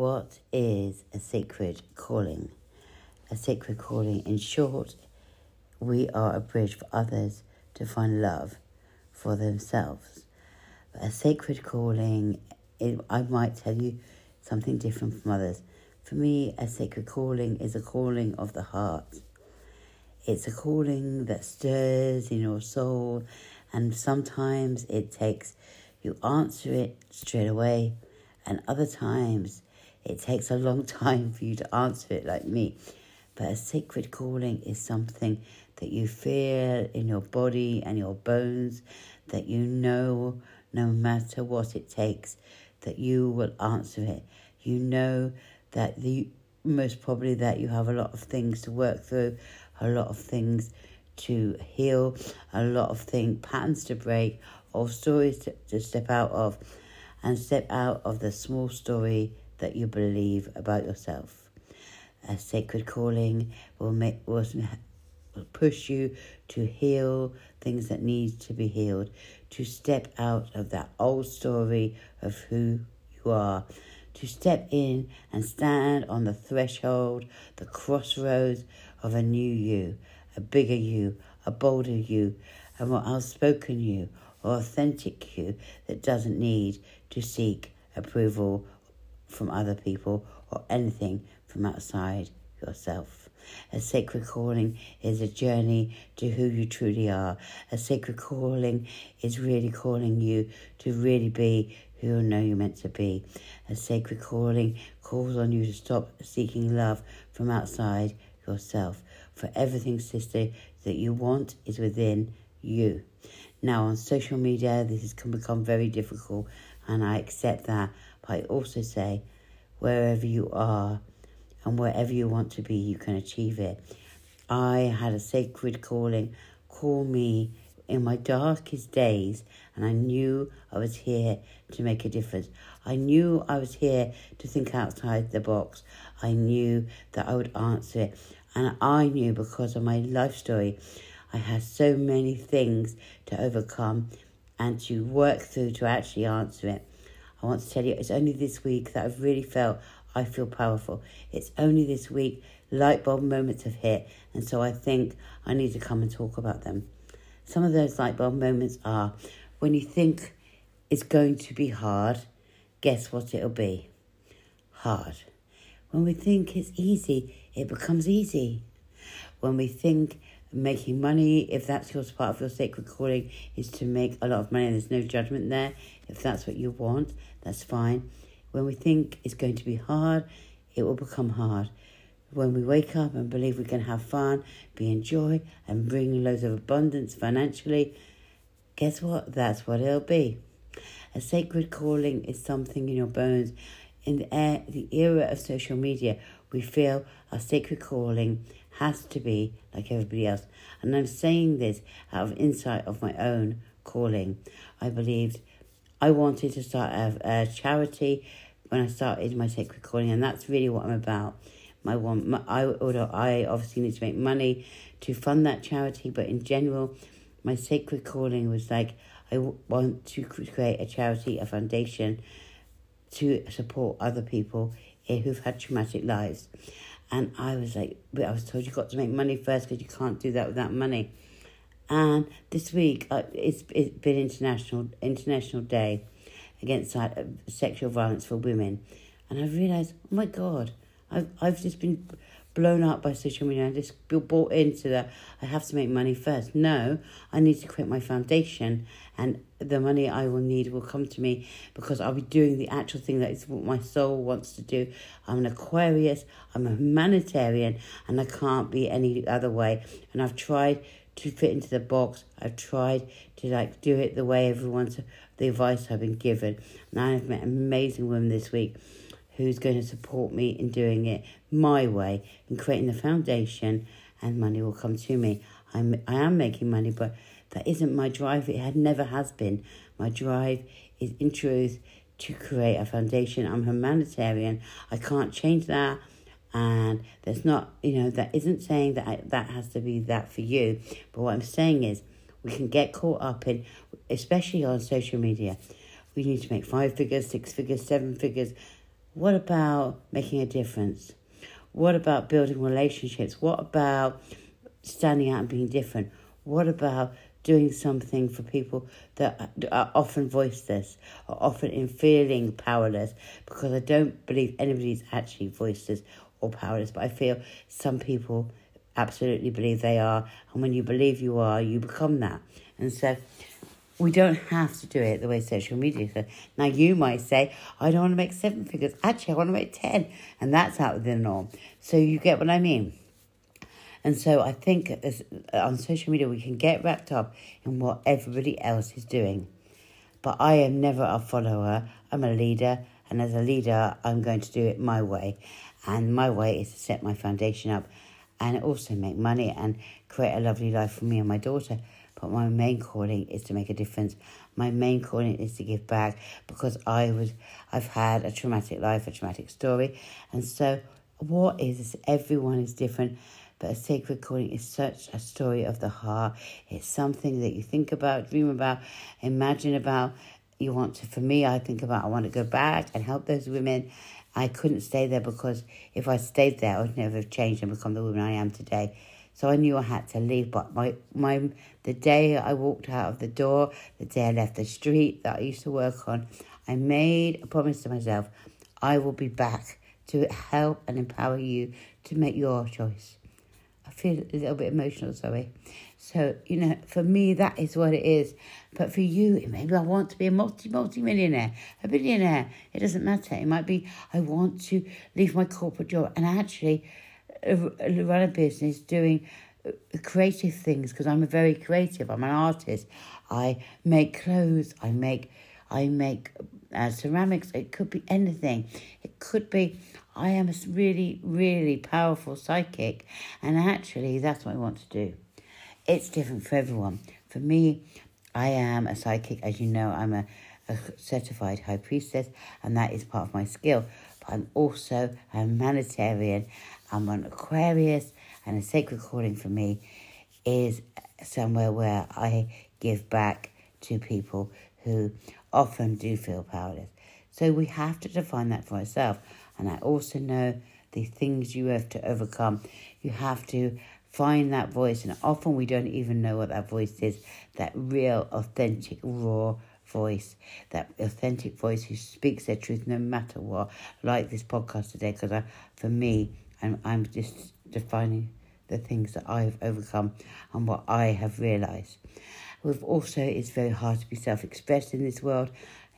What is a sacred calling? A sacred calling, in short, we are a bridge for others to find love for themselves. But a sacred calling, it, I might tell you something different from others. For me, a sacred calling is a calling of the heart. It's a calling that stirs in your soul, and sometimes it takes you answer it straight away, and other times it takes a long time for you to answer it, like me. But a sacred calling is something that you feel in your body and your bones, that you know no matter what it takes, that you will answer it. You know that the most probably that you have a lot of things to work through, a lot of things to heal, a lot of things, patterns to break, or stories to, to step out of, and step out of the small story that you believe about yourself. A sacred calling will make will push you to heal things that need to be healed, to step out of that old story of who you are, to step in and stand on the threshold, the crossroads of a new you, a bigger you, a bolder you, a more outspoken you, or authentic you that doesn't need to seek approval from other people or anything from outside yourself. A sacred calling is a journey to who you truly are. A sacred calling is really calling you to really be who you know you're meant to be. A sacred calling calls on you to stop seeking love from outside yourself. For everything, sister, that you want is within you. Now, on social media, this can become very difficult, and I accept that. I also say, wherever you are and wherever you want to be, you can achieve it. I had a sacred calling. Call me in my darkest days, and I knew I was here to make a difference. I knew I was here to think outside the box. I knew that I would answer it, and I knew because of my life story I had so many things to overcome and to work through to actually answer it. I want to tell you, it's only this week that I've really felt I feel powerful. It's only this week light bulb moments have hit, and so I think I need to come and talk about them. Some of those light bulb moments are when you think it's going to be hard, guess what it'll be? Hard. When we think it's easy, it becomes easy. When we think making money, if that's your part of your sacred calling, is to make a lot of money there's no judgment there. If that's what you want, that's fine. When we think it's going to be hard, it will become hard. When we wake up and believe we can have fun, be in joy, and bring loads of abundance financially, guess what? That's what it'll be. A sacred calling is something in your bones. In the, era of social media, we feel our sacred calling has to be like everybody else. And I'm saying this out of insight of my own calling. I believed I wanted to start a, a charity when I started my sacred calling, and that's really what I'm about. My one, my, I, I obviously need to make money to fund that charity, but in general, my sacred calling was like I want to create a charity, a foundation to support other people eh, who've had traumatic lives. And I was like, but I was told you got to make money first because you can't do that without money. And this week, uh, it's, it's been International International Day against uh, sexual violence for women. And I realised, oh my God, I've, I've just been blown up by social media. I just bought into that. I have to make money first. No, I need to create my foundation, and the money I will need will come to me because I'll be doing the actual thing that is what my soul wants to do. I'm an Aquarius. I'm a humanitarian, and I can't be any other way. And I've tried to fit into the box. I've tried to like do it the way everyone's the advice I've been given. And I've met amazing women this week who's going to support me in doing it my way and creating the foundation and money will come to me. I'm I am making money, but that isn't my drive. It had never has been. My drive is in truth to create a foundation. I'm humanitarian. I can't change that. And there's not, you know, that isn't saying that I, that has to be that for you. But what I'm saying is we can get caught up in, especially on social media. We need to make five figures, six figures, seven figures What about making a difference? What about building relationships? What about standing out and being different? What about doing something for people that are often voiceless or often in feeling powerless? Because I don't believe anybody's actually voiceless or powerless, but I feel some people absolutely believe they are. And when you believe you are, you become that. And so we don't have to do it the way social media says. Now, you might say, I don't want to make seven figures. Actually, I want to make 10. And that's out of the norm. So you get what I mean? And so I think on social media, we can get wrapped up in what everybody else is doing. But I am never a follower, I'm a leader. And as a leader, I'm going to do it my way. And my way is to set my foundation up and also make money and create a lovely life for me and my daughter. But my main calling is to make a difference. My main calling is to give back because I was I've had a traumatic life, a traumatic story. And so what is this? Everyone is different. But a sacred calling is such a story of the heart. It's something that you think about, dream about, imagine about. You want to, for me, I think about, I want to go back and help those women I couldn't stay there because if I stayed there, I would never have changed and become the woman I am today. So I knew I had to leave. But my my the day I walked out of the door, the day I left the street that I used to work on, I made a promise to myself: I will be back to help and empower you to make your choice. I feel a little bit emotional, sorry. So, you know, for me, that is what it is. But for you, maybe I want to be a multi, multi millionaire, a billionaire. It doesn't matter. It might be I want to leave my corporate job and actually run a business doing uh, creative things because I'm a very creative. I'm an artist. I make clothes. I make, I make uh, ceramics. It could be anything. It could be I am a really, really powerful psychic, and actually, that's what I want to do. It's different for everyone. For me, I am a psychic, as you know, I'm a, a certified high priestess, and that is part of my skill. But I'm also a humanitarian, I'm an Aquarius, and a sacred calling for me is somewhere where I give back to people who often do feel powerless. So we have to define that for ourselves. And I also know the things you have to overcome. You have to find that voice, and often we don't even know what that voice is that real, authentic, raw voice, that authentic voice who speaks their truth no matter what, like this podcast today, because for me, I'm, I'm just defining the things that I've overcome and what I have realised. We've also, it's very hard to be self expressed in this world,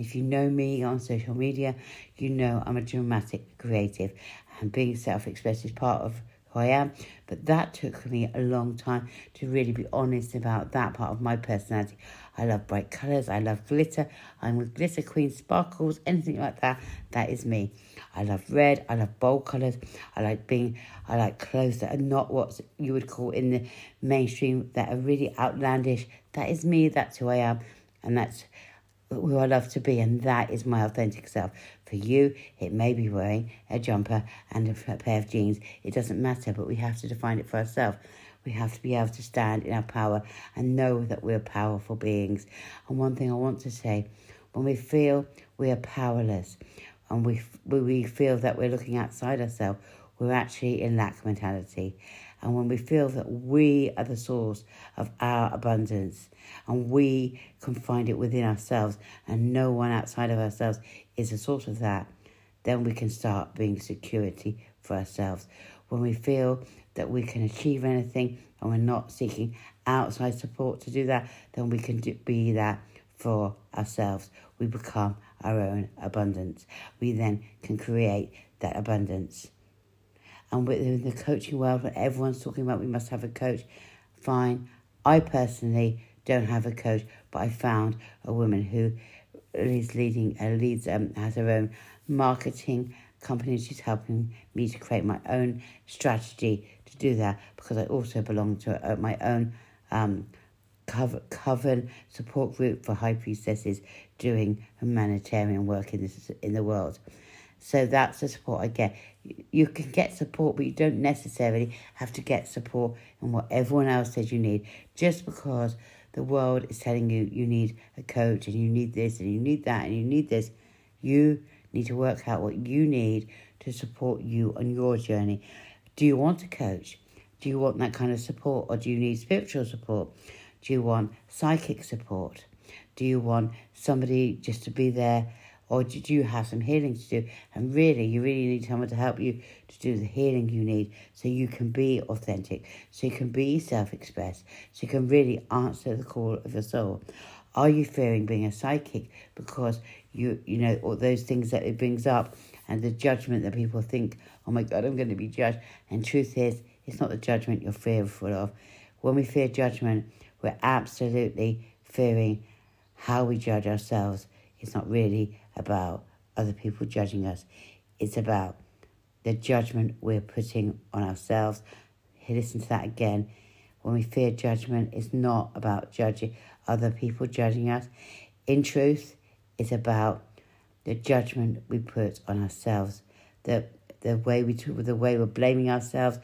if you know me on social media, you know I'm a dramatic creative and being self expressed is part of who I am. But that took me a long time to really be honest about that part of my personality. I love bright colours, I love glitter, I'm with glitter queen sparkles, anything like that. That is me. I love red, I love bold colours, I like being I like clothes that are not what you would call in the mainstream that are really outlandish. That is me, that's who I am, and that's who I love to be, and that is my authentic self. For you, it may be wearing a jumper and a pair of jeans. It doesn't matter, but we have to define it for ourselves. We have to be able to stand in our power and know that we're powerful beings. And one thing I want to say when we feel we are powerless and we, we feel that we're looking outside ourselves, we're actually in lack mentality. And when we feel that we are the source of our abundance and we can find it within ourselves and no one outside of ourselves is the source of that, then we can start being security for ourselves. When we feel that we can achieve anything and we're not seeking outside support to do that, then we can do, be that for ourselves. We become our own abundance. We then can create that abundance and within the coaching world where everyone's talking about we must have a coach, fine. I personally don't have a coach, but I found a woman who is leading, uh, leads, um, has her own marketing company. She's helping me to create my own strategy to do that because I also belong to uh, my own um, cover, coven support group for high priestesses doing humanitarian work in this in the world. So that's the support I get. You can get support, but you don't necessarily have to get support in what everyone else says you need. Just because the world is telling you you need a coach and you need this and you need that and you need this, you need to work out what you need to support you on your journey. Do you want a coach? Do you want that kind of support or do you need spiritual support? Do you want psychic support? Do you want somebody just to be there or do you have some healing to do? And really, you really need someone to help you to do the healing you need so you can be authentic, so you can be self expressed, so you can really answer the call of your soul. Are you fearing being a psychic because you you know all those things that it brings up and the judgment that people think, oh my God, I'm going to be judged. And truth is, it's not the judgment you're fearful of. When we fear judgment, we're absolutely fearing how we judge ourselves. It's not really about other people judging us. It's about the judgment we're putting on ourselves. Listen to that again. When we fear judgment, it's not about judging other people judging us. In truth, it's about the judgment we put on ourselves, the the way we the way we're blaming ourselves,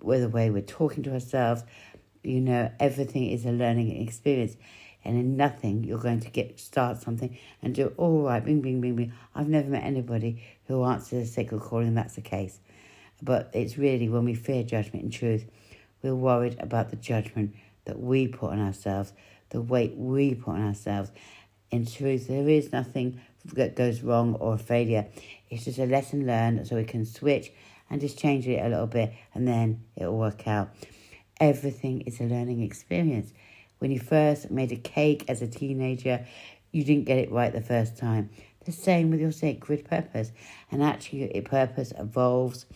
the way we're talking to ourselves. You know, everything is a learning experience, and in nothing you're going to get start something and do all right. Bing, bing, bing, bing. I've never met anybody who answers a sacred calling. That's the case, but it's really when we fear judgment. and truth, we're worried about the judgment that we put on ourselves, the weight we put on ourselves, in truth, there is nothing that goes wrong or a failure. It's just a lesson learned so we can switch and just change it a little bit and then it'll work out. Everything is a learning experience. When you first made a cake as a teenager, you didn't get it right the first time. The same with your sacred purpose. And actually, your purpose evolves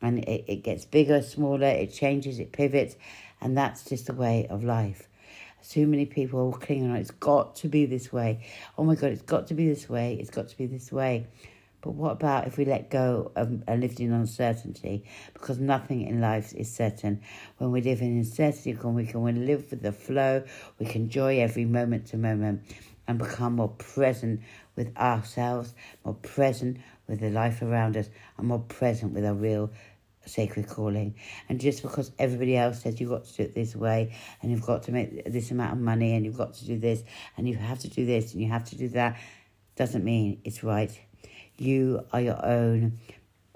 and it, it gets bigger, smaller, it changes, it pivots, and that's just the way of life. So many people are clinging on. It's got to be this way. Oh my God, it's got to be this way. It's got to be this way. But what about if we let go of uh, and lived in uncertainty? Because nothing in life is certain. When we live in uncertainty, when we can live with the flow, we can enjoy every moment to moment and become more present with ourselves, more present with the life around us, and more present with our real sacred calling. And just because everybody else says you've got to do it this way and you've got to make this amount of money and you've got to do this and you have to do this and you have to do that doesn't mean it's right. You are your own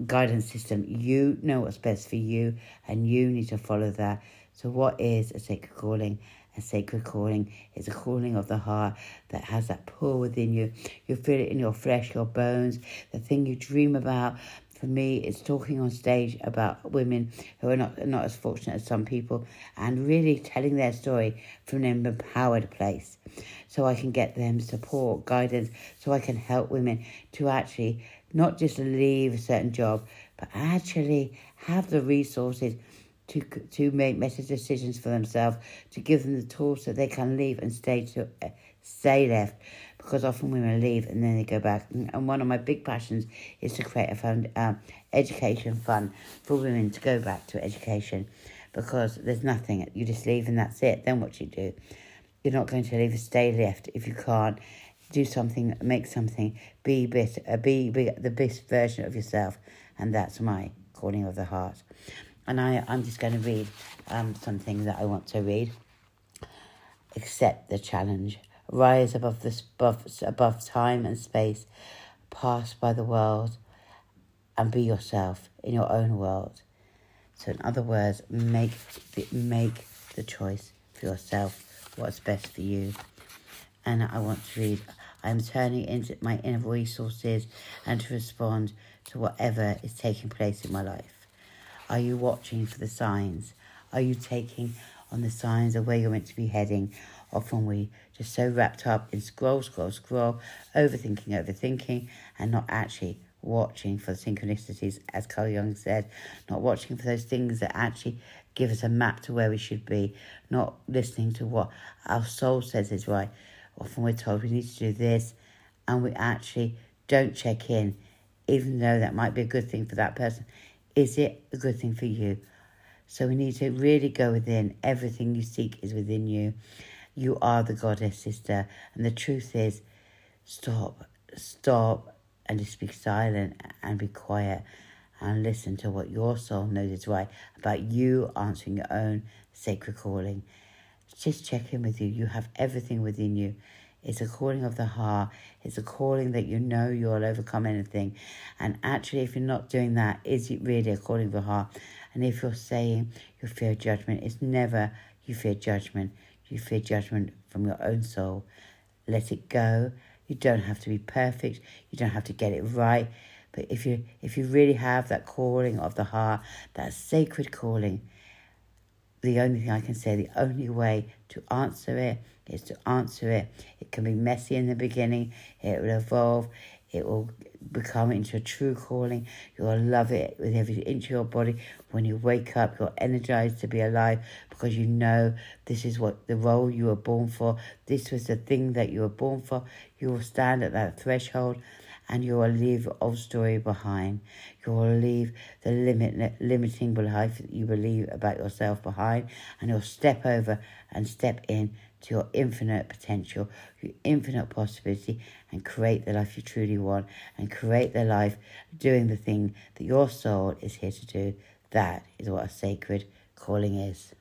guidance system. You know what's best for you and you need to follow that. So, what is a sacred calling? A sacred calling is a calling of the heart that has that pull within you. You feel it in your flesh, your bones, the thing you dream about, for me, it's talking on stage about women who are not not as fortunate as some people, and really telling their story from an empowered place, so I can get them support, guidance, so I can help women to actually not just leave a certain job, but actually have the resources to to make better decisions for themselves, to give them the tools so they can leave and stay to uh, stay left because often women leave and then they go back. And one of my big passions is to create a fund, um, education fund for women to go back to education because there's nothing. You just leave and that's it. Then what do you do? You're not going to leave a stay left if you can't do something, make something, be bit, uh, be, be the best version of yourself. And that's my calling of the heart. And I, I'm just going to read um, something that I want to read. Accept the challenge rise above the above, above time and space, pass by the world, and be yourself in your own world. So, in other words, make the, make the choice for yourself. What's best for you? And I want to read. I am turning into my inner resources and to respond to whatever is taking place in my life. Are you watching for the signs? Are you taking on the signs of where you're meant to be heading? Often we just so wrapped up in scroll, scroll, scroll, overthinking, overthinking, and not actually watching for the synchronicities, as Carl Jung said, not watching for those things that actually give us a map to where we should be, not listening to what our soul says is right. Often we're told we need to do this, and we actually don't check in, even though that might be a good thing for that person. Is it a good thing for you? So we need to really go within. Everything you seek is within you. You are the goddess, sister. And the truth is, stop, stop, and just be silent and be quiet and listen to what your soul knows is right about you answering your own sacred calling. Just check in with you. You have everything within you. It's a calling of the heart. It's a calling that you know you'll overcome anything. And actually, if you're not doing that, is it really a calling of the heart? And if you're saying you fear judgment, it's never you fear judgment. You fear judgment from your own soul. Let it go. You don't have to be perfect. You don't have to get it right. But if you if you really have that calling of the heart, that sacred calling, the only thing I can say, the only way to answer it is to answer it. It can be messy in the beginning, it will evolve, it will become into a true calling. You'll love it with every inch of your body. When you wake up, you're energized to be alive because you know this is what the role you were born for. This was the thing that you were born for. You will stand at that threshold and you will leave your old story behind. You will leave the limit, limiting belief that you believe about yourself behind, and you'll step over and step in to your infinite potential, your infinite possibility, and create the life you truly want, and create the life doing the thing that your soul is here to do. That is what a sacred calling is.